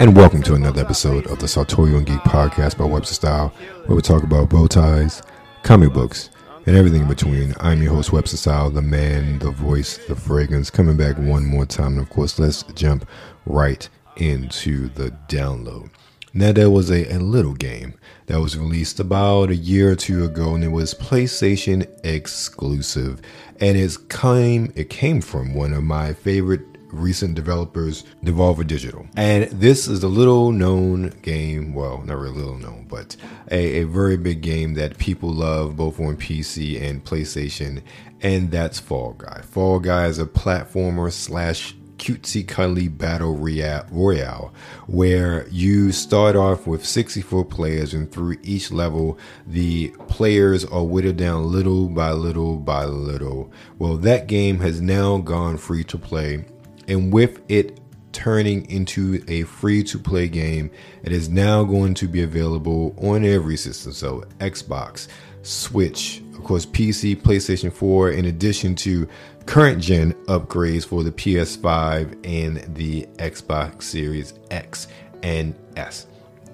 and welcome to another episode of the Sartorial and Geek Podcast by Webster Style, where we talk about bow ties, comic books, and everything in between. I'm your host, Webster Style, the man, the voice, the fragrance, coming back one more time. And of course, let's jump right into the download. Now, there was a, a little game that was released about a year or two ago, and it was PlayStation exclusive. And it came, it came from one of my favorite recent developers, Devolver Digital. And this is a little known game, well, not really little known, but a, a very big game that people love both on PC and PlayStation, and that's Fall Guy. Fall Guy is a platformer slash cutesy cuddly battle royale where you start off with 64 players and through each level the players are whittled down little by little by little well that game has now gone free to play and with it turning into a free to play game, it is now going to be available on every system. So, Xbox, Switch, of course, PC, PlayStation 4, in addition to current gen upgrades for the PS5 and the Xbox Series X and S.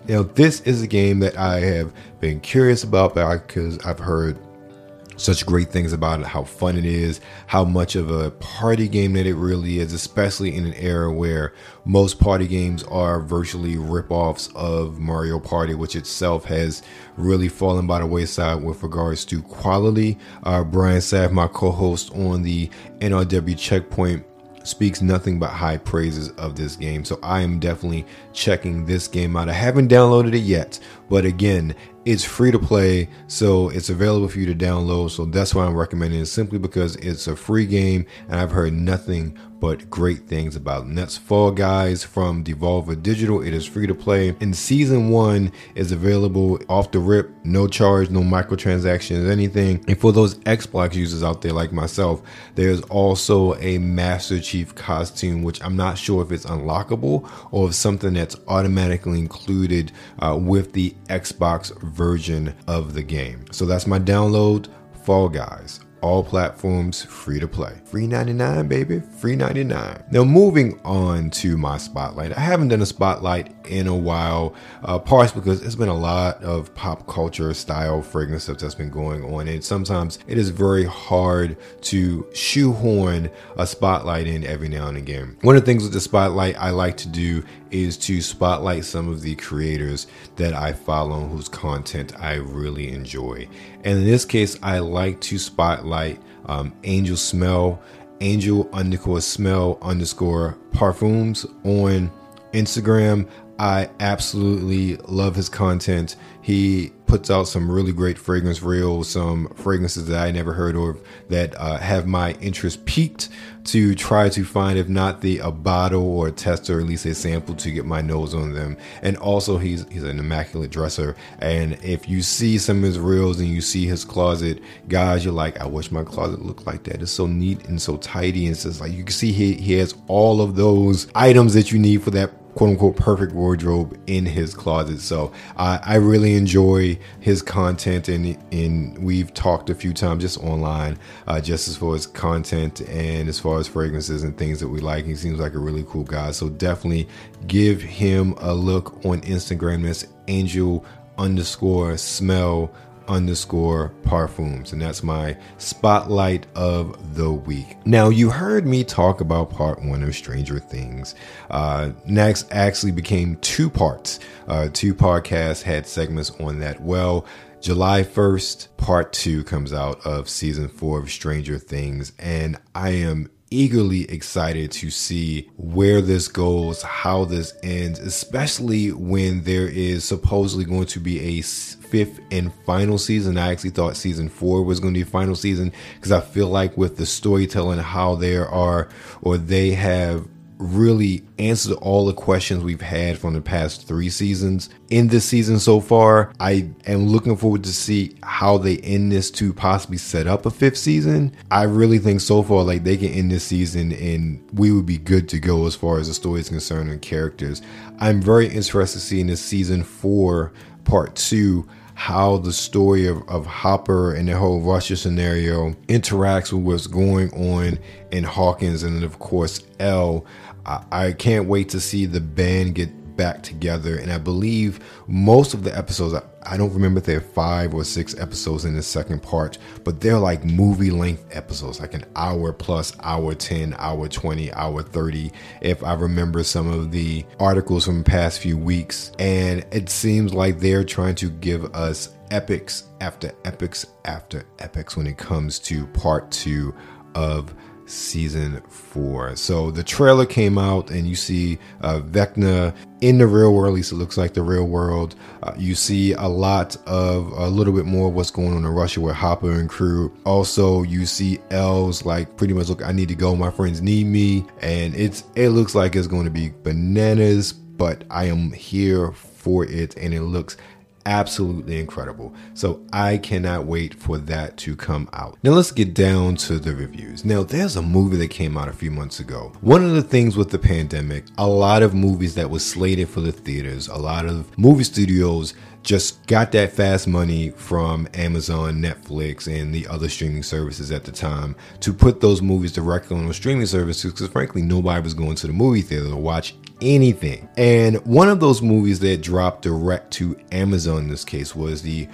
Now, this is a game that I have been curious about because I've heard such great things about it, how fun it is, how much of a party game that it really is, especially in an era where most party games are virtually rip-offs of Mario Party, which itself has really fallen by the wayside with regards to quality. Uh, Brian Sav, my co-host on the NRW Checkpoint speaks nothing but high praises of this game. So I am definitely checking this game out. I haven't downloaded it yet, but again, it's free to play, so it's available for you to download. So that's why I'm recommending it simply because it's a free game and I've heard nothing but great things about it. that's Fall Guys from Devolver Digital. It is free to play. And season one is available off the rip, no charge, no microtransactions, anything. And for those Xbox users out there like myself, there's also a Master Chief costume, which I'm not sure if it's unlockable or if something that's automatically included uh, with the Xbox version of the game. So that's my download, Fall Guys all platforms free to play. Free 99, baby. Free 99. Now, moving on to my spotlight. I haven't done a spotlight in a while, uh, partially because it's been a lot of pop culture style fragrance stuff that's been going on. And sometimes it is very hard to shoehorn a spotlight in every now and again. One of the things with the spotlight I like to do is to spotlight some of the creators that I follow whose content I really enjoy. And in this case, I like to spotlight um, Angel Smell, Angel underscore Smell underscore Parfums on Instagram. I absolutely love his content. He puts out some really great fragrance reels, some fragrances that I never heard of that uh, have my interest peaked to try to find, if not the a bottle or a test or at least a sample to get my nose on them. And also, he's he's an immaculate dresser. And if you see some of his reels and you see his closet, guys, you're like, I wish my closet looked like that. It's so neat and so tidy. And it's just like you can see he, he has all of those items that you need for that quote unquote perfect wardrobe in his closet. So I, I really enjoy his content, and and we've talked a few times just online, uh, just as far as content and as far as fragrances and things that we like. He seems like a really cool guy. So definitely give him a look on Instagram. That's Angel underscore smell underscore parfums and that's my spotlight of the week. Now you heard me talk about part one of stranger things. Uh next actually became two parts. Uh two podcasts had segments on that. Well July 1st, part two comes out of season four of Stranger Things, and I am eagerly excited to see where this goes, how this ends, especially when there is supposedly going to be a fifth and final season. I actually thought season four was going to be final season because I feel like with the storytelling, how there are or they have really answered all the questions we've had from the past three seasons in this season so far. I am looking forward to see how they end this to possibly set up a fifth season. I really think so far like they can end this season and we would be good to go as far as the story is concerned and characters. I'm very interested to see in this season four part two how the story of, of Hopper and the whole Russia scenario interacts with what's going on in Hawkins, and then of course El. I, I can't wait to see the band get back together. And I believe most of the episodes, I don't remember if they're five or six episodes in the second part, but they're like movie length episodes, like an hour plus, hour 10, hour 20, hour 30. If I remember some of the articles from the past few weeks, and it seems like they're trying to give us epics after epics after epics when it comes to part two of season four. So the trailer came out, and you see uh, Vecna in the real world. At least it looks like the real world. Uh, you see a lot of a little bit more of what's going on in Russia with Hopper and crew. Also, you see Els like pretty much look. I need to go. My friends need me, and it's it looks like it's going to be bananas. But I am here for it, and it looks absolutely incredible. So I cannot wait for that to come out. Now let's get down to the reviews. Now there's a movie that came out a few months ago. One of the things with the pandemic, a lot of movies that was slated for the theaters, a lot of movie studios just got that fast money from Amazon, Netflix, and the other streaming services at the time to put those movies directly on those streaming services because frankly nobody was going to the movie theater to watch anything. And one of those movies that dropped direct to Amazon in this case was the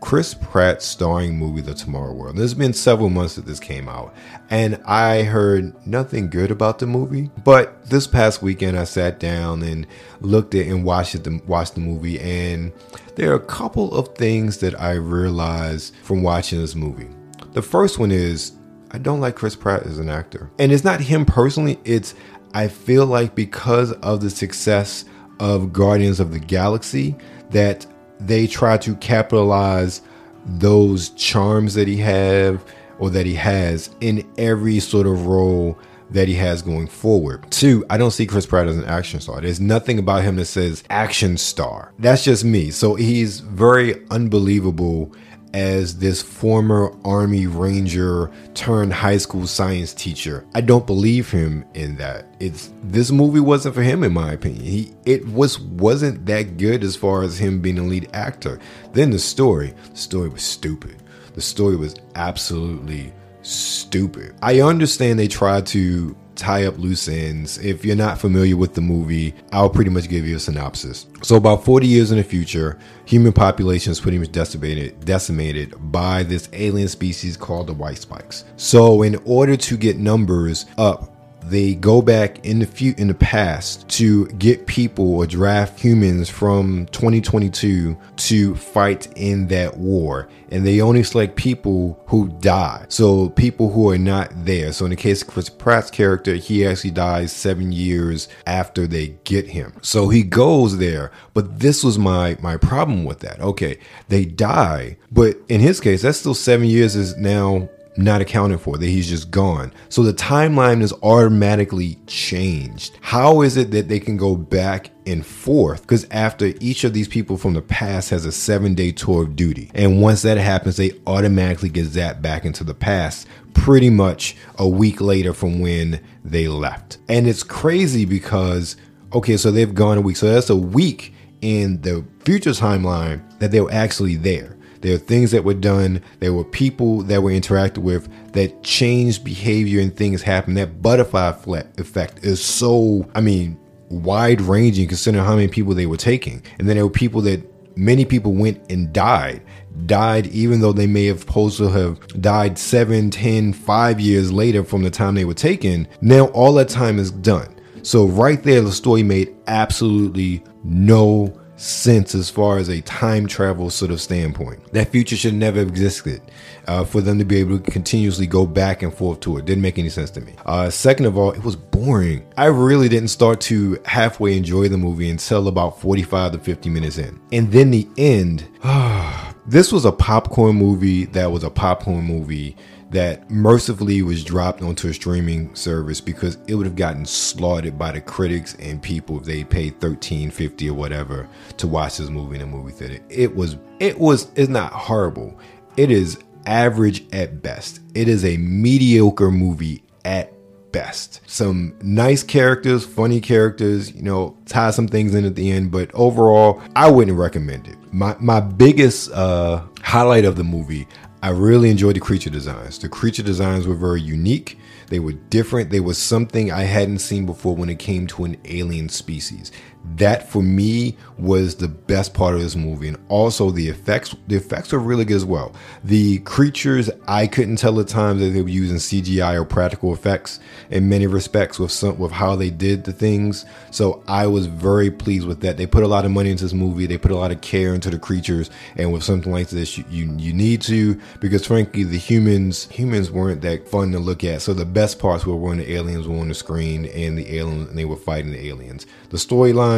Chris Pratt starring movie The Tomorrow War. There's been several months that this came out, and I heard nothing good about the movie. But this past weekend, I sat down and looked at and watched it, watched the movie, and there are a couple of things that I realized from watching this movie. The first one is I don't like Chris Pratt as an actor, and it's not him personally. It's I feel like because of the success of Guardians of the Galaxy, that they try to capitalize those charms that he have or that he has in every sort of role that he has going forward. Two, I don't see Chris Pratt as an action star. There's nothing about him that says action star. That's just me. So he's very unbelievable as this former Army Ranger turned high school science teacher. I don't believe him in that. It's this movie wasn't for him in my opinion. He it was wasn't that good as far as him being a lead actor. Then the story, the story was stupid. The story was absolutely stupid. I understand they tried to tie up loose ends. If you're not familiar with the movie, I'll pretty much give you a synopsis. So, about 40 years in the future, human population is pretty much decimated, decimated by this alien species called the white spikes. So, in order to get numbers up they go back in the few in the past to get people or draft humans from 2022 to fight in that war. And they only select people who die. So people who are not there. So in the case of chris pratt's character he actually dies seven years after they get him. So he goes there. But this was my my problem with that. Okay they die. But in his case that's still seven years is now not accounted for, that he's just gone. So the timeline is automatically changed. How is it that they can go back and forth? Because after each of these people from the past has a seven day tour of duty. And once that happens, they automatically get zapped back into the past pretty much a week later from when they left. And it's crazy because, okay, so they've gone a week. So that's a week in the future timeline that they were actually there. There are things that were done. There were people that were interacted with that changed behavior and things happened. That butterfly effect is so, I mean, wide ranging considering how many people they were taking. And then there were people that many people went and died died even though they may have supposed to have died 7 10 5 years later from the time they were taken now all that time is done so right there the story made absolutely no sense as far as a time travel sort of standpoint. That future should never existed uh, for them to be able to continuously go back and forth to it. Didn't make any sense to me. Uh, second of all, it was boring. I really didn't start to halfway enjoy the movie until about 45 to 50 minutes in. And then the end, this was a popcorn movie that was a popcorn movie that mercifully was dropped onto a streaming service because it would have gotten slaughtered by the critics and people if they paid 13 50 or whatever to watch this movie in a movie theater it was it was it's not horrible it is average at best it is a mediocre movie at best. Some nice characters, funny characters, you know, tie some things in at the end, but overall, I wouldn't recommend it. My my biggest uh, highlight of the movie, I really enjoyed the creature designs. The creature designs were very unique. They were different. They was something I hadn't seen before when it came to an alien species that for me was the best part of this movie. And also the effects the effects were really good as well. The creatures i couldn't tell the times that they were using cgi or practical effects in many respects with some with how they did the things. So i was very pleased with that. They put a lot of money into this movie. They put a lot of care into the creatures and with something like this you you, you need to because frankly the humans humans weren't that fun to look at. So the best parts were when the aliens were on the screen and the aliens and they were fighting the aliens. The storyline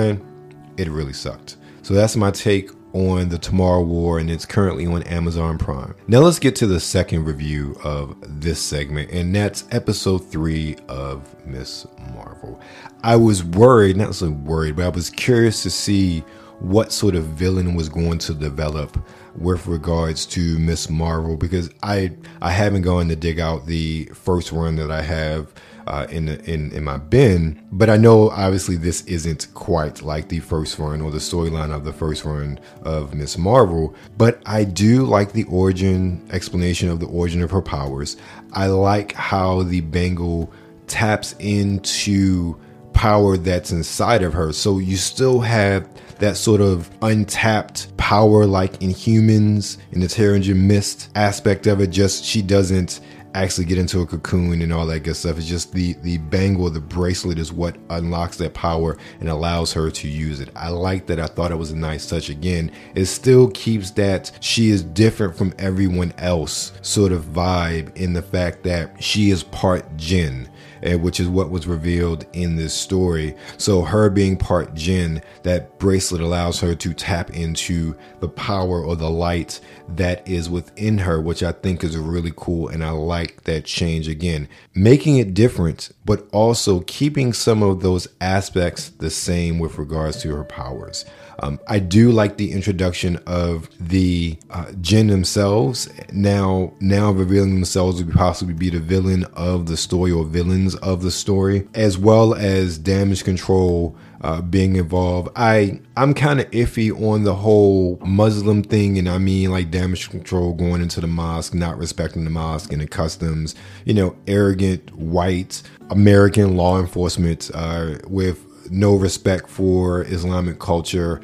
it really sucked. So that's my take on the Tomorrow War, and it's currently on Amazon Prime. Now let's get to the second review of this segment, and that's episode three of Miss Marvel. I was worried, not so worried, but I was curious to see what sort of villain was going to develop with regards to Miss Marvel because I I haven't gone to dig out the first run that I have uh, in, in in my bin. But I know obviously this isn't quite like the first run or the storyline of the first run of Miss Marvel. But I do like the origin explanation of the origin of her powers. I like how the bangle taps into power that's inside of her. So you still have that sort of untapped power like in humans in the Terrigen Mist aspect of it. Just she doesn't actually get into a cocoon and all that good stuff. It's just the the bangle, the bracelet is what unlocks that power and allows her to use it. I like that. I thought it was a nice touch. Again, it still keeps that she is different from everyone else sort of vibe in the fact that she is part Jinn which is what was revealed in this story. So, her being part Jinn, that bracelet allows her to tap into the power or the light that is within her, which I think is really cool. And I like that change again, making it different, but also keeping some of those aspects the same with regards to her powers. Um, I do like the introduction of the uh, Jinn themselves now now revealing themselves to possibly be the villain of the story or villains of the story, as well as damage control uh, being involved. I I'm kind of iffy on the whole Muslim thing, and I mean like damage control going into the mosque, not respecting the mosque and the customs. You know, arrogant white American law enforcement uh, with no respect for Islamic culture.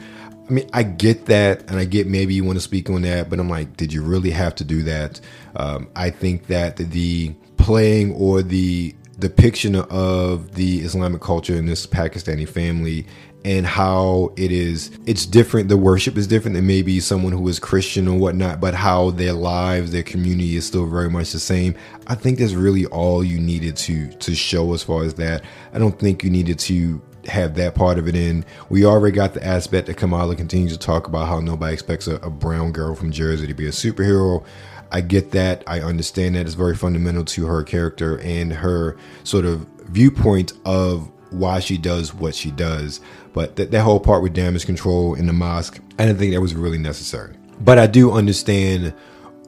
I mean, I get that, and I get maybe you want to speak on that, but I'm like, did you really have to do that? Um, I think that the playing or the depiction of the Islamic culture in this Pakistani family and how it is it's different the worship is different than maybe someone who is christian or whatnot but how their lives their community is still very much the same i think that's really all you needed to to show as far as that i don't think you needed to have that part of it in. We already got the aspect that Kamala continues to talk about how nobody expects a, a, brown girl from Jersey to be a superhero. I get that. I understand that. It's very fundamental to her character and her sort of viewpoint of why she does what she does. But that, that whole part with damage control in the mosque, I didn't think that was really necessary. But I do understand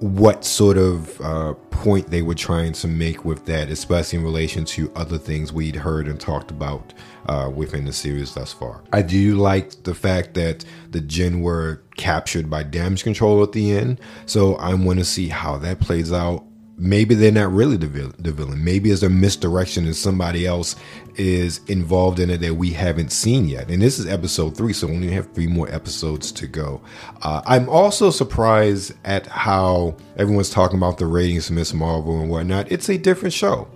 what sort of uh, point they were trying to make with that, especially in relation to other things we'd heard and talked about uh, within the series thus far. I do like the fact that the Jinn were captured by damage control at the end, so I want to see how that plays out maybe they're not really the, vil- the villain. Maybe it's a misdirection and somebody else is involved in it that we haven't seen yet. And this is episode three, so we only have three more episodes to go. Uh, I'm also surprised at how everyone's talking about the ratings of Miss Marvel and whatnot. It's a different show.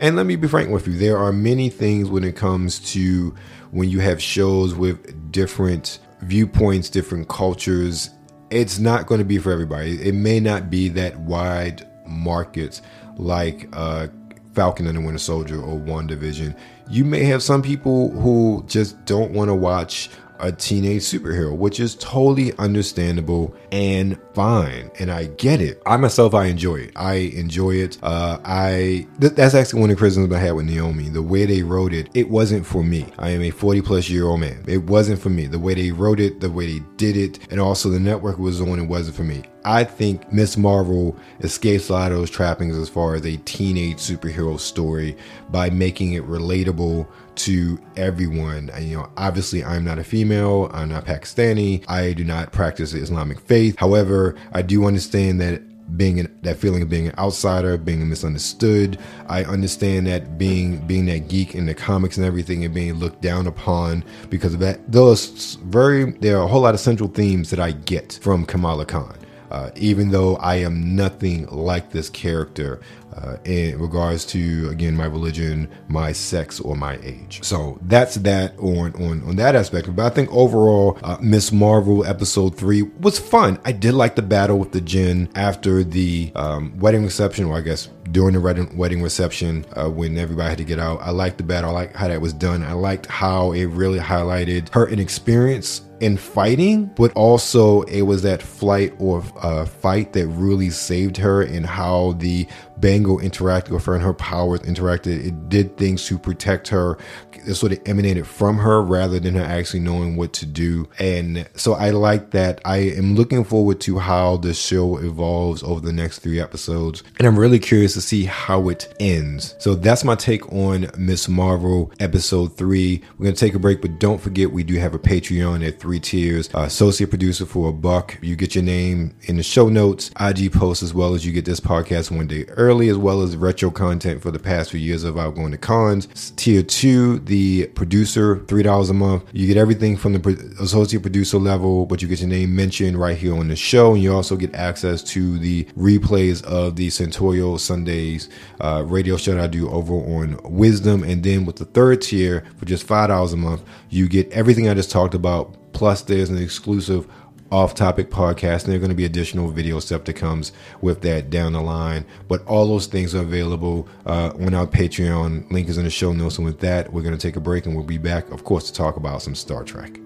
And let me be frank with you, there are many things when it comes to when you have shows with different viewpoints, different cultures. It's not going to be for everybody. It may not be that wide markets like uh, Falcon and the Winter Soldier or WandaVision, you may have some people who just don't want to watch a teenage superhero, which is totally understandable and fine. And I get it. I myself, I enjoy it. I enjoy it. Uh, I th- that's actually one of the criticisms I had with Naomi. The way they wrote it, it wasn't for me. I am a 40 plus year old man. It wasn't for me. The way they wrote it, the way they did it, and also the network was on, it wasn't for me. I think Miss Marvel escapes a lot of those trappings as far as a teenage superhero story by making it relatable to everyone. You know, obviously, I'm not a female, I'm not Pakistani, I do not practice the Islamic faith. However, I do understand that being an, that feeling of being an outsider, being misunderstood. I understand that being being that geek in the comics and everything and being looked down upon because of that. Those very there are a whole lot of central themes that I get from Kamala Khan. Uh, even though I am nothing like this character, uh, in regards to again my religion, my sex, or my age. So that's that on on on that aspect. But I think overall, uh, Miss Marvel episode three was fun. I did like the battle with the Jinn after the um, wedding reception, or I guess during the wedding reception uh, when everybody had to get out. I liked the battle. I liked how that was done. I liked how it really highlighted her inexperience in fighting, but also it was that flight or uh, fight that really saved her and how the Bangle interacted with her and her powers interacted. It did things to protect her. It sort of emanated from her rather than her actually knowing what to do. And so I like that. I am looking forward to how the show evolves over the next three episodes. And I'm really curious to see how it ends. So that's my take on Miss Marvel episode three. We're going to take a break, but don't forget we do have a Patreon at three tiers. Uh, associate producer for a buck. You get your name in the show notes, IG posts, as well as you get this podcast one day early early, as well as retro content for the past few years of Outgoing to Cons. Tier two, the producer, $3 a month. You get everything from the associate producer level, but you get your name mentioned right here on the show. And you also get access to the replays of the Scentorial Sundays uh, radio show that I do over on Wisdom. And then with the third tier, for just $5 a month, you get everything I just talked about. Plus, there's an exclusive off topic podcast. And there are going to be additional video stuff that comes with that down the line. But all those things are available uh, on our Patreon. Link is in the show notes. And with that, we're going to take a break and we'll be back, of course, to talk about some Star Trek.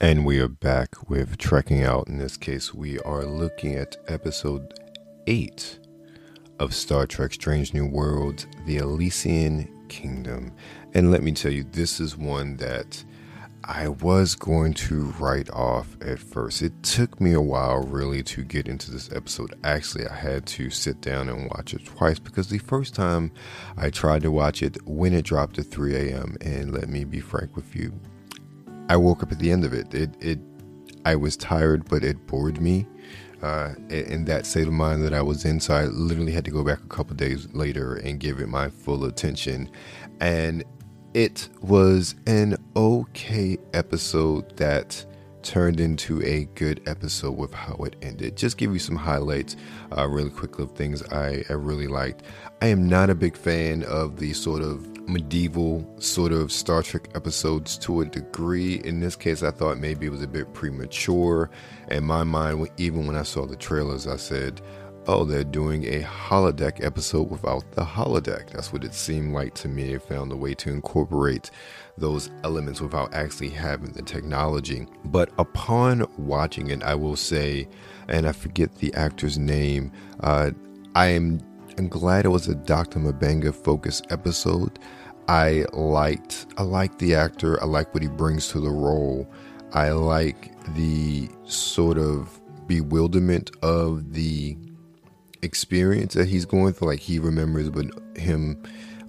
And we are back with Trekking Out. In this case, we are looking at episode 8 of Star Trek Strange New Worlds, The Elysian Kingdom. And let me tell you, this is one that I was going to write off at first. It took me a while really to get into this episode. Actually, I had to sit down and watch it twice because the first time I tried to watch it when it dropped at 3 a.m. and let me be frank with you, I woke up at the end of it. It it I was tired, but it bored me. Uh, in that state of mind that I was in, so I literally had to go back a couple days later and give it my full attention. And it was an okay episode that turned into a good episode with how it ended. Just give you some highlights, uh, really quick of things I, I really liked. I am not a big fan of the sort of medieval sort of Star Trek episodes to a degree. In this case, I thought maybe it was a bit premature. In my mind, even when I saw the trailers, I said, oh, they're doing a holodeck episode without the holodeck. That's what it seemed like to me. They found a way to incorporate those elements without actually having the technology. But upon watching it, I will say, and I forget the actor's name, uh, I am I'm glad it was a Dr. M'Benga focused episode. I liked I like the actor. I like what he brings to the role. I like the sort of bewilderment of the experience that he's going through. Like he remembers, but him,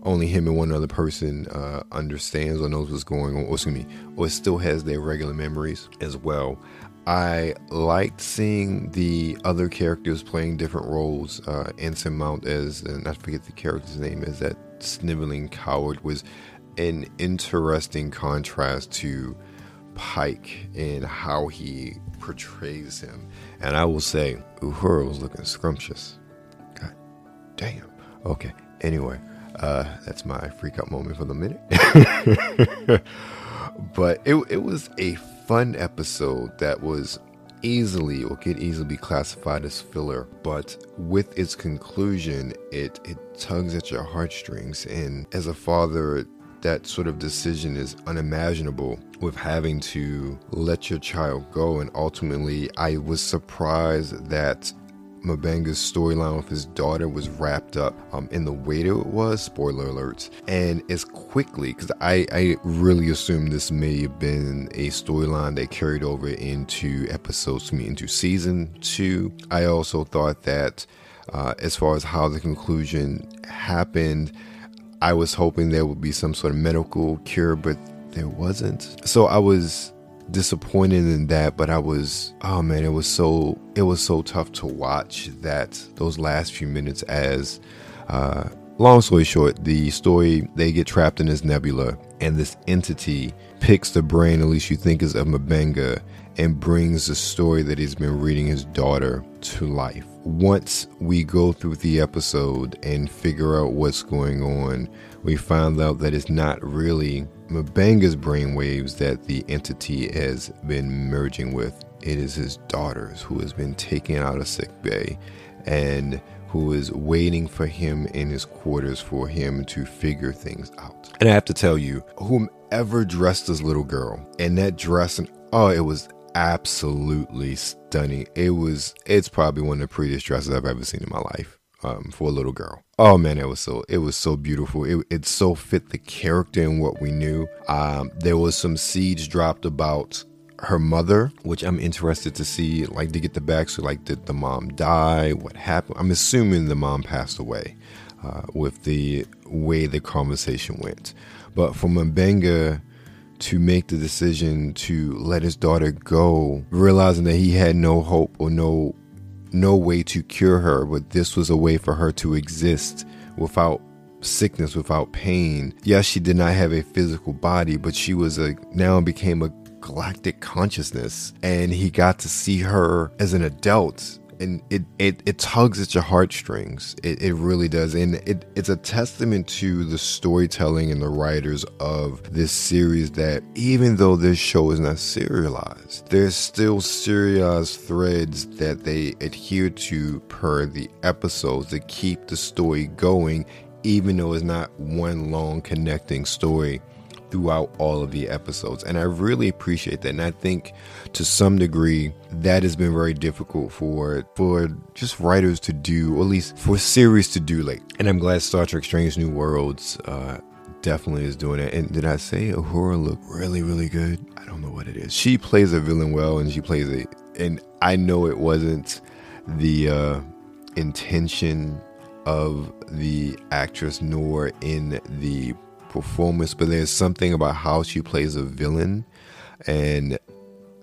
only him and one other person uh, understands or knows what's going on. Or excuse me, or still has their regular memories as well. I liked seeing the other characters playing different roles. Uh, Anson Mount as, and I forget the character's name, is that sniveling coward was an interesting contrast to Pike and how he portrays him. And I will say, Uhura was looking scrumptious. Damn. Okay. Anyway, uh, that's my freak out moment for the minute. but it, it was a fun episode that was easily or could easily be classified as filler, but with its conclusion, it, it tugs at your heartstrings. And as a father, that sort of decision is unimaginable with having to let your child go. And ultimately, I was surprised that M'Benga's storyline with his daughter was wrapped up um, in the way that it was. Spoiler alerts. And as quickly, because I, I really assume this may have been a storyline that carried over into episodes, me into season two. I also thought that uh, as far as how the conclusion happened, I was hoping there would be some sort of medical cure, but there wasn't. So I was disappointed in that, but I was oh man, it was so it was so tough to watch that those last few minutes as uh long story short, the story they get trapped in this nebula and this entity picks the brain, at least you think is of M'Benga and brings the story that he's been reading his daughter to life. Once we go through the episode and figure out what's going on, we find out that it's not really M'Benga's brainwaves that the entity has been merging with. It is his daughters who has been taken out of sick bay and who is waiting for him in his quarters for him to figure things out. And I have to tell you, whomever dressed this little girl and that dress and oh, it was absolutely stunning. It was it's probably one of the prettiest dresses I've ever seen in my life um, for a little girl. Oh man, it was so it was so beautiful. It it so fit the character and what we knew. Um, there was some seeds dropped about her mother, which I'm interested to see, like to get the backstory. Like, did the mom die? What happened? I'm assuming the mom passed away uh, with the way the conversation went. But for M'Benga to make the decision to let his daughter go, realizing that he had no hope or no no way to cure her, but this was a way for her to exist without sickness, without pain. Yes, she did not have a physical body, but she was a now became a galactic consciousness. And he got to see her as an adult and it, it it tugs at your heartstrings. It, it really does, and it, it's a testament to the storytelling and the writers of this series that even though this show is not serialized, there's still serialized threads that they adhere to per the episodes that keep the story going, even though it's not one long connecting story throughout all of the episodes. And I really appreciate that. And I think to some degree that has been very difficult for for just writers to do, or at least for series to do like and I'm glad Star Trek Strange New Worlds uh definitely is doing it. And did I say Uhura look really, really good? I don't know what it is. She plays a villain well and she plays it and I know it wasn't the uh intention of the actress nor in the performance, but there's something about how she plays a villain and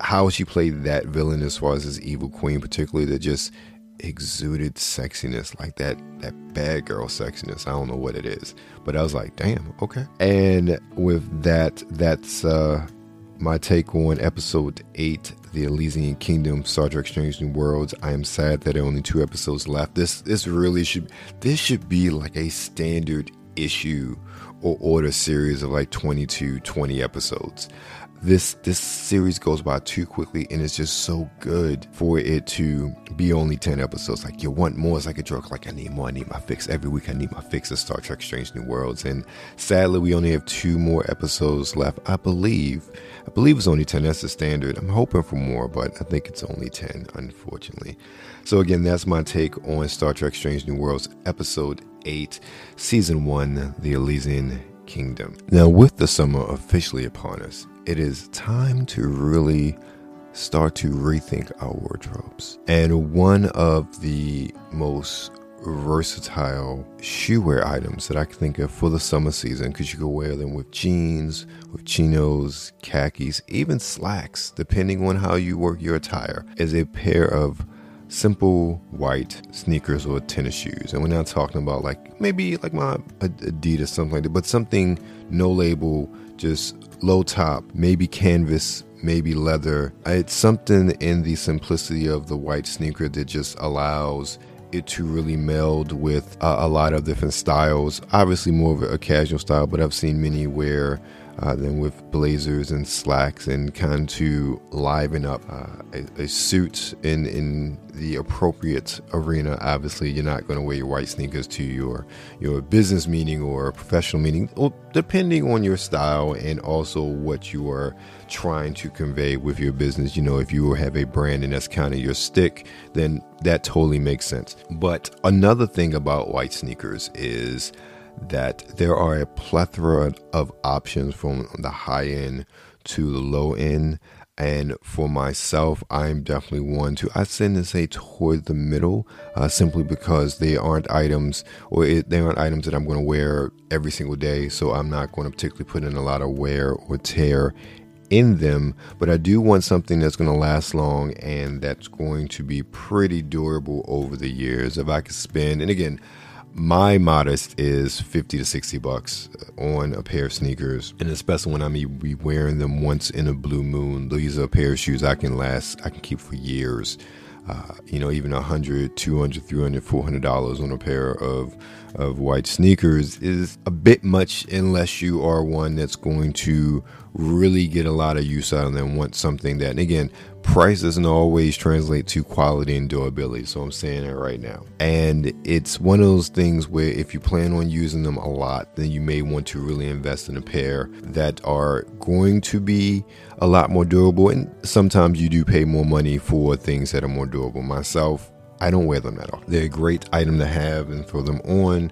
how she played that villain as far as this evil queen, particularly that just exuded sexiness, like that that bad girl sexiness. I don't know what it is, but I was like, damn, okay. And with that, that's uh my take on episode eight, The Elysian Kingdom, Star Trek Strange New Worlds. I am sad that there are only two episodes left. This this really should this should be like a standard issue or order series of like 22, 20 episodes. This this series goes by too quickly and it's just so good for it to be only 10 episodes. Like you want more, it's like a drug, like I need more, I need my fix. Every week I need my fix of Star Trek Strange New Worlds. And sadly we only have two more episodes left. I believe. I believe it's only 10. That's the standard. I'm hoping for more, but I think it's only 10, unfortunately. So again, that's my take on Star Trek Strange New Worlds episode 8, Season 1, The Elysian Kingdom. Now, with the summer officially upon us, it is time to really start to rethink our wardrobes. And one of the most versatile shoe wear items that I can think of for the summer season because you can wear them with jeans, with chinos, khakis, even slacks, depending on how you work your attire, is a pair of simple white sneakers or tennis shoes. And we're not talking about like maybe like my Adidas, something like that, but something no label, just low top, maybe canvas, maybe leather. It's something in the simplicity of the white sneaker that just allows it to really meld with uh, a lot of different styles. Obviously, more of a casual style, but I've seen many wear uh, than with blazers and slacks and kind to liven up uh, a, a, suit in in the appropriate arena. Obviously, you're not going to wear your white sneakers to your your business meeting or a professional meeting, or depending on your style and also what you are trying to convey with your business. You know, if you have a brand and that's kind of your stick, then that totally makes sense. But another thing about white sneakers is that there are a plethora of options from the high end to the low end. And for myself, I'm definitely one to, I tend to say toward the middle, uh, simply because they aren't items or it, they aren't items that I'm going to wear every single day. So I'm not going to particularly put in a lot of wear or tear in them, but I do want something that's going to last long and that's going to be pretty durable over the years. If I could spend, and again, my modest is 50 to 60 bucks on a pair of sneakers and especially when i'm be wearing them once in a blue moon. These are a pair of shoes i can last i can keep for years. Uh, you know even 100 200 300 400 dollars on a pair of of white sneakers is a bit much unless you are one that's going to really get a lot of use out of them want something that and again price doesn't always translate to quality and durability. So I'm saying it right now. And it's one of those things where if you plan on using them a lot, then you may want to really invest in a pair that are going to be a lot more durable. And sometimes you do pay more money for things that are more durable. Myself, I don't wear them at all. They're a great item to have and throw them on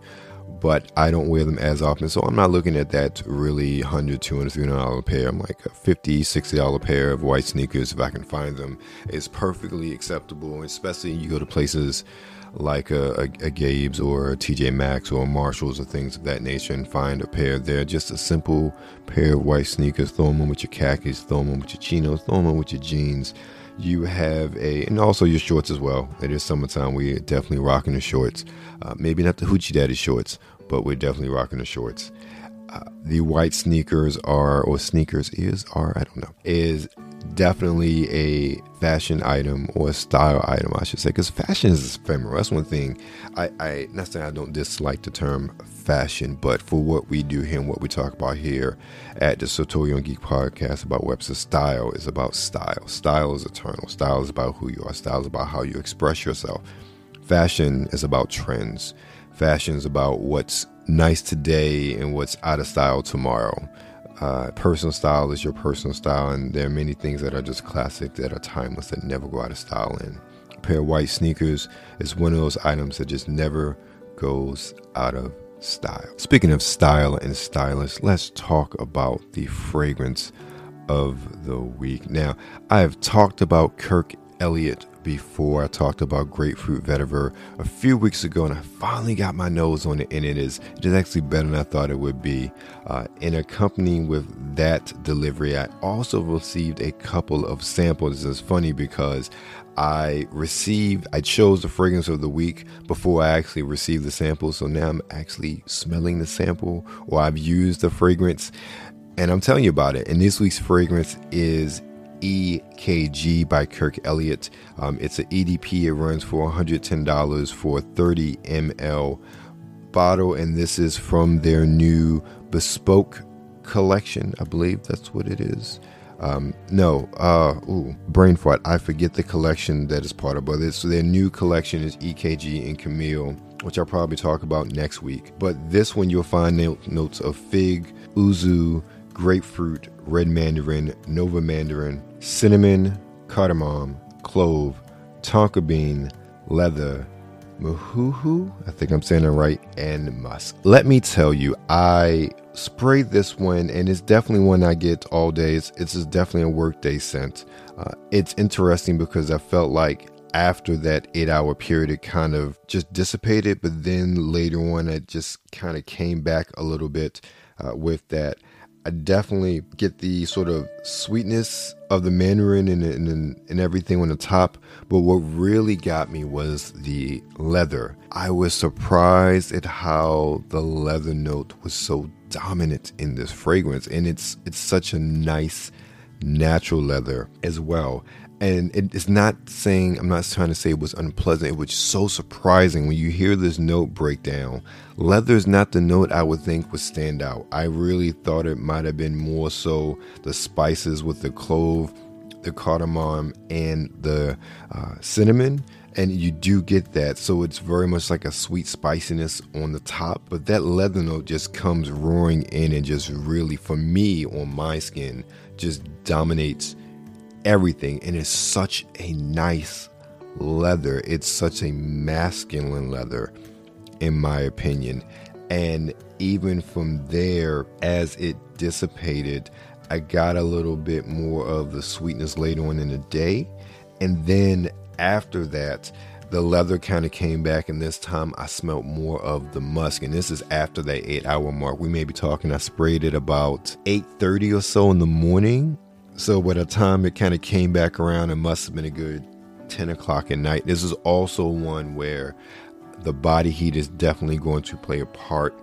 but I don't wear them as often. So I'm not looking at that really $100, $200, $300 pair. I'm like a $50, $60 pair of white sneakers if I can find them. It's perfectly acceptable, especially when you go to places like a, a, a Gabe's or a TJ Maxx or Marshalls or things of that nature and find a pair there. Just a simple pair of white sneakers. Throw them on with your khakis, throw them with your chinos, throw them with your jeans you have a and also your shorts as well. It is summertime. We're definitely rocking the shorts. Uh, maybe not the hoochie daddy shorts but we're definitely rocking the shorts. Uh, the white sneakers are, or sneakers is, are, I don't know, is definitely a fashion item or style item, I should say, because fashion is ephemeral. That's one thing. I, I, not saying I don't dislike the term fashion, but for what we do here and what we talk about here at the Sartorial and Geek podcast about Webster style is about style. Style is eternal. Style is about who you are. Style is about how you express yourself. Fashion is about trends fashion is about what's nice today and what's out of style tomorrow. Uh, personal style is your personal style, and there are many things that are just classic that are timeless that never go out of style. And a pair of white sneakers is one of those items that just never goes out of style. Speaking of style and stylish, let's talk about the fragrance of the week. Now, I have talked about Kirk Elliot before. I talked about grapefruit vetiver a few weeks ago, and I finally got my nose on it, and it is it is actually better than I thought it would be. Uh, in accompanying with that delivery, I also received a couple of samples. It's funny because I received, I chose the fragrance of the week before I actually received the sample. So now I'm actually smelling the sample, or I've used the fragrance, and I'm telling you about it. And this week's fragrance is EKG by Kirk Elliot. Um, it's an EDP. It runs for $110 for 30 ml bottle, and this is from their new bespoke collection. I believe that's what it is. Um, no, uh, ooh, brain fart. I forget the collection that is part of, but it's their new collection is EKG and Camille, which I'll probably talk about next week. But this one you'll find notes of fig, yuzu, grapefruit, red mandarin, nova mandarin, cinnamon, cardamom, clove, tonka bean, leather, muhuhu, I think I'm saying it right, and musk. Let me tell you, I sprayed this one, and it's definitely one I get all days. It's definitely a workday scent. Uh, it's interesting because I felt like after that eight hour period, it kind of just dissipated, but then later on, it just kind of came back a little bit uh, with that. I definitely get the sort of sweetness of the mandarin and, and, and everything on the top. But what really got me was the leather. I was surprised at how the leather note was so dominant in this fragrance. And it's it's such a nice natural leather as well. And it's not saying i'm not trying to say it was unpleasant. It was so surprising. When you hear this note breakdown leather is not the note i would think would stand out. I really thought it might have been more so the spices with the clove the cardamom and the uh, cinnamon and you do get that. So it's very much like a sweet spiciness on the top but that leather note just comes roaring in and just really for me on my skin just dominates everything. And it's such a nice leather. It's such a masculine leather, in my opinion. And even from there, as it dissipated, I got a little bit more of the sweetness later on in the day. And then after that, the leather kind of came back, and this time I smelled more of the musk. And this is after that eight hour mark. We may be talking. I sprayed it about 8:30 or so in the morning, so by the time it kind of came back around, it must have been a good 10 o'clock at night. This is also one where the body heat is definitely going to play a part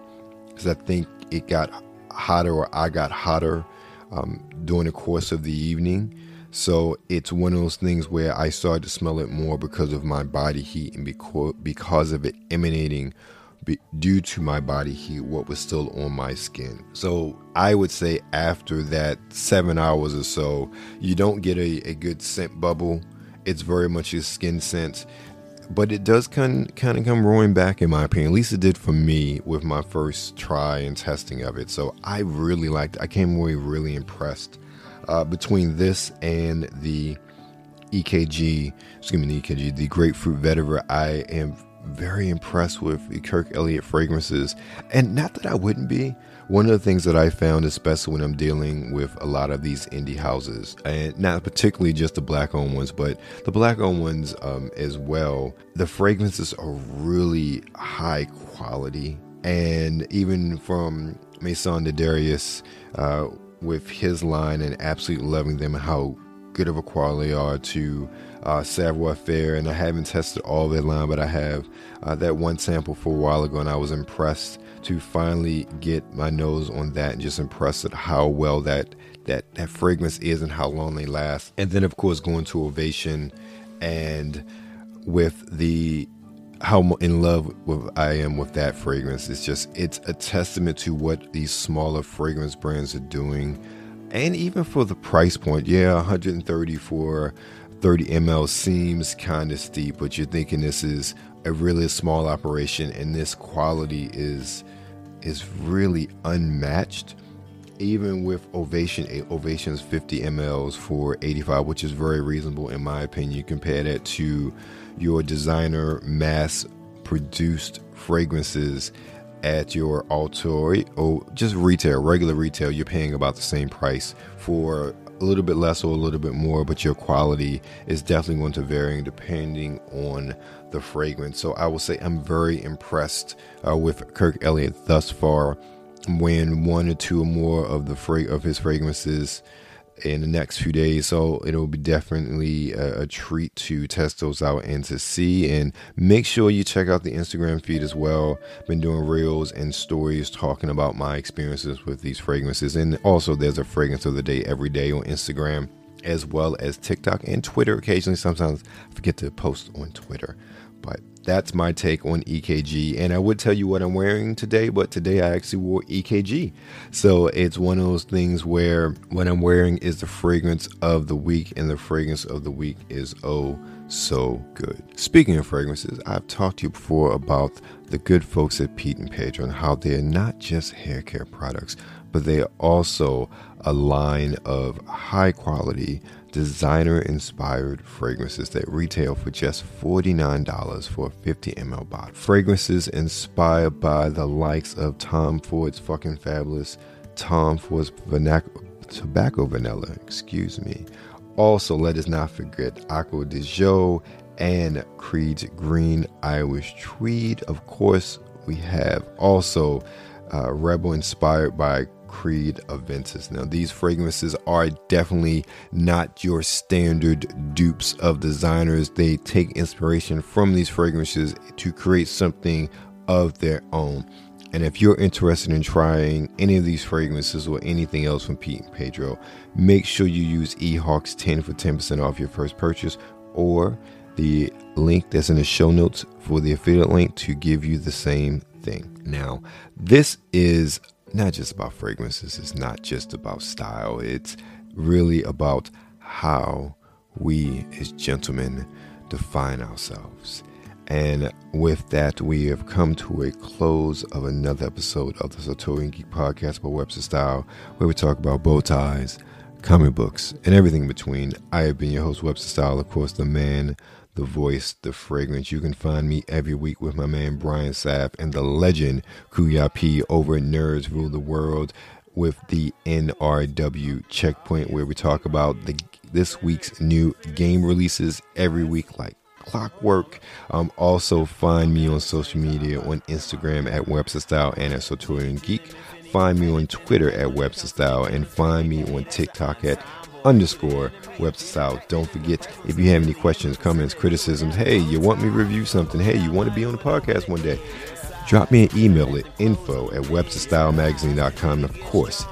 because I think it got hotter or I got hotter um, during the course of the evening. So it's one of those things where I started to smell it more because of my body heat and because of it emanating due to my body heat what was still on my skin. So I would say after that seven hours or so, you don't get a, a good scent bubble. It's very much a skin scent. But it does kind kind of come roaring back, in my opinion. At least it did for me with my first try and testing of it. So I really liked. I came away really impressed uh, between this and the EKG. Excuse me, the EKG, the grapefruit vetiver. I am very impressed with the Kirk Elliot fragrances. And not that I wouldn't be. One of the things that I found, especially when I'm dealing with a lot of these indie houses, and not particularly just the black owned ones, but the black owned ones um, as well, the fragrances are really high quality. And even from Maison de Darius, uh, with his line and absolutely loving them how good of a quality are to uh, Savoir Faire, and I haven't tested all their line, but I have uh, that one sample for a while ago, and I was impressed to finally get my nose on that and just impressed at how well that that that fragrance is and how long they last. And then, of course, going to Ovation and with the how in love with I am with that fragrance. It's just it's a testament to what these smaller fragrance brands are doing. And even for the price point, yeah, 130 for 30 ml seems kind of steep, but you're thinking this is a really small operation and this quality is is really unmatched. Even with Ovation, eh, Ovation's 50 mLs for 85, which is very reasonable in my opinion. Compare that to your designer mass produced fragrances at your Altor or just retail, regular retail, you're paying about the same price for a little bit less or a little bit more, but your quality is definitely going to vary depending on the fragrance. So I will say I'm very impressed uh, with Kirk Elliot thus far. When one or two or more of the fra- of his fragrances in the next few days. So it'll be definitely a, a, treat to test those out and to see. And make sure you check out the Instagram feed as well. Been doing reels and stories talking about my experiences with these fragrances. And also, there's a fragrance of the day every day on Instagram. As well as TikTok and Twitter occasionally. Sometimes I forget to post on Twitter. But that's my take on EKJ. And I would tell you what I'm wearing today, but today I actually wore EKJ. So it's one of those things where what I'm wearing is the fragrance of the week, and the fragrance of the week is oh so good. Speaking of fragrances, I've talked to you before about the good folks at Pete and Pedro and how they're not just hair care products, but they are also a line of high quality designer inspired fragrances that retail for just $49 for a 50 ml bottle. Fragrances inspired by the likes of Tom Ford's fucking fabulous Tom Ford's vernac- tobacco vanilla, excuse me. Also, let us not forget Acqua di Gio and Creed's Green Irish Tweed. Of course, we have also uh, Rebel inspired by Creed Aventus. Now, these fragrances are definitely not your standard dupes of designers. They take inspiration from these fragrances to create something of their own. And if you're interested in trying any of these fragrances or anything else from Pete and Pedro, make sure you use EHAWKES10 for 10% off your first purchase or the link that's in the show notes for the affiliate link to give you the same thing. Now, this is not just about fragrances, it's not just about style, it's really about how we as gentlemen define ourselves. And with that, we have come to a close of another episode of the Sartorial Geek Podcast by Webster Style, where we talk about bow ties, comic books, and everything in between. I have been your host, Webster Style, of course, the man, the voice, the fragrance. You can find me every week with my man Brian Sapp and the legend Kuya P over at Nerds Rule the World with the NRW checkpoint, where we talk about the this week's new game releases every week, like clockwork. Um, also, find me on social media on Instagram at Webster Style and at Sartorial Geek. Find me on Twitter at Webster Style and find me on TikTok at underscore Webster Style. Don't forget if you have any questions, comments, criticisms. Hey, you want me to review something? Hey, you want to be on the podcast one day? Drop me an email at info at websterstylemagazine.com. And of course,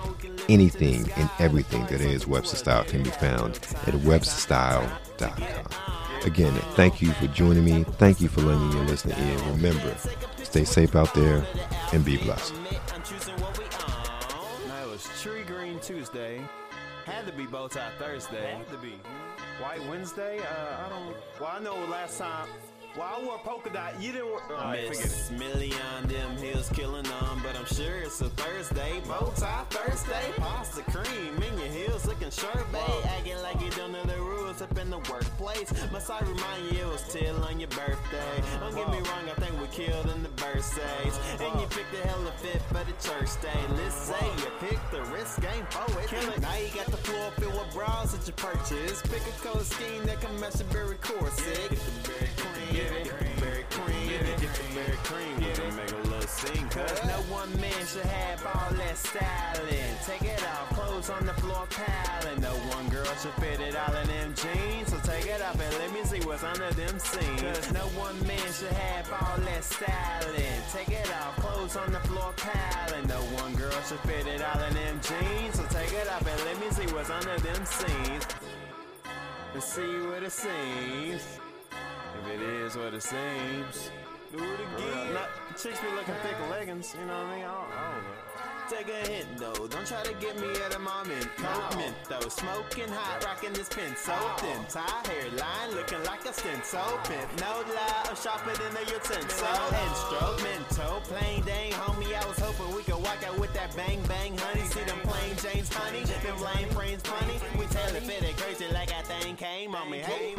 anything and everything that is Webster Style can be found at websterstyle.com. Again, thank you for joining me. Thank you for lending your listening ear. Remember, stay safe out there and be blessed. Be Bow Tie Thursday. Had to be. White Wednesday? Uh, I don't. Well, I know last time. Well, I wore polka dot. You didn't wear. Oh, I forget Miss Millie on them hills killing them, but I'm sure it's a Thursday. Bow tie Thursday, pasta cream in your heels looking sharp, babe. Acting like you don't know the rules up in the workplace. Must I remind you it was still on your birthday? Don't get me wrong, I think we killed in the birthdays. And you picked a hella fit for the church day. Let's say you picked the risk game poet. Now you got the floor filled with bras that you purchase. Pick a color scheme that can match your very corset. Get make a little scene. Cause no one man should have all that styling. Take it off, clothes on the floor piling. No one girl should fit it all in them jeans. So take it off and let me see what's under them seams. Cause no one man should have all that styling. Take it off, clothes on the floor piling. No one girl should fit it all in them jeans. So take it off and let me see what's under them seams. And see what it seems. If it is what it seems. Do it again. Not, chicks be looking thick leggings, you know what I mean? I don't, I don't know. Take a hint though, don't try to get me at a moment. Cold though, smoking hot, rocking this pin so thin. Tie hairline, looking like a stencil. Pimp, no lie, I'm sharper than a utensil. Instrumental, plain dang, homie. I was hoping we could walk out with that bang bang, honey. See them plain James honey, them lame frames funny. We tell it fit crazy like I thing came on me. Hey,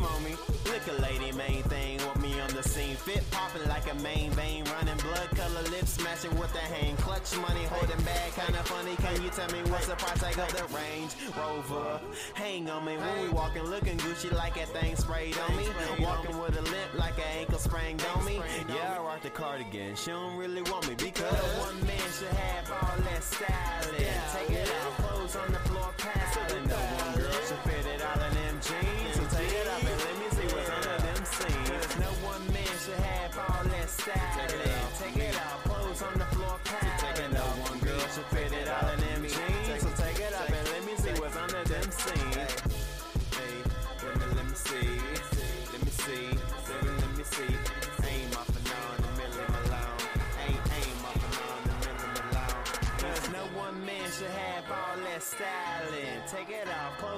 lady, main thing with me on the scene. Fit popping like a main vein, running blood color lips, smashing with the hand clutch money, holding back. Kinda funny, can you tell me what's the price tag of the Range Rover? Hang on me when we walking, looking Gucci like that thing sprayed on me. Walking with a limp like an ankle sprained on me. Yeah, I rock the cardigan. She don't really want me because one man should have all that styling. Take it out, clothes on the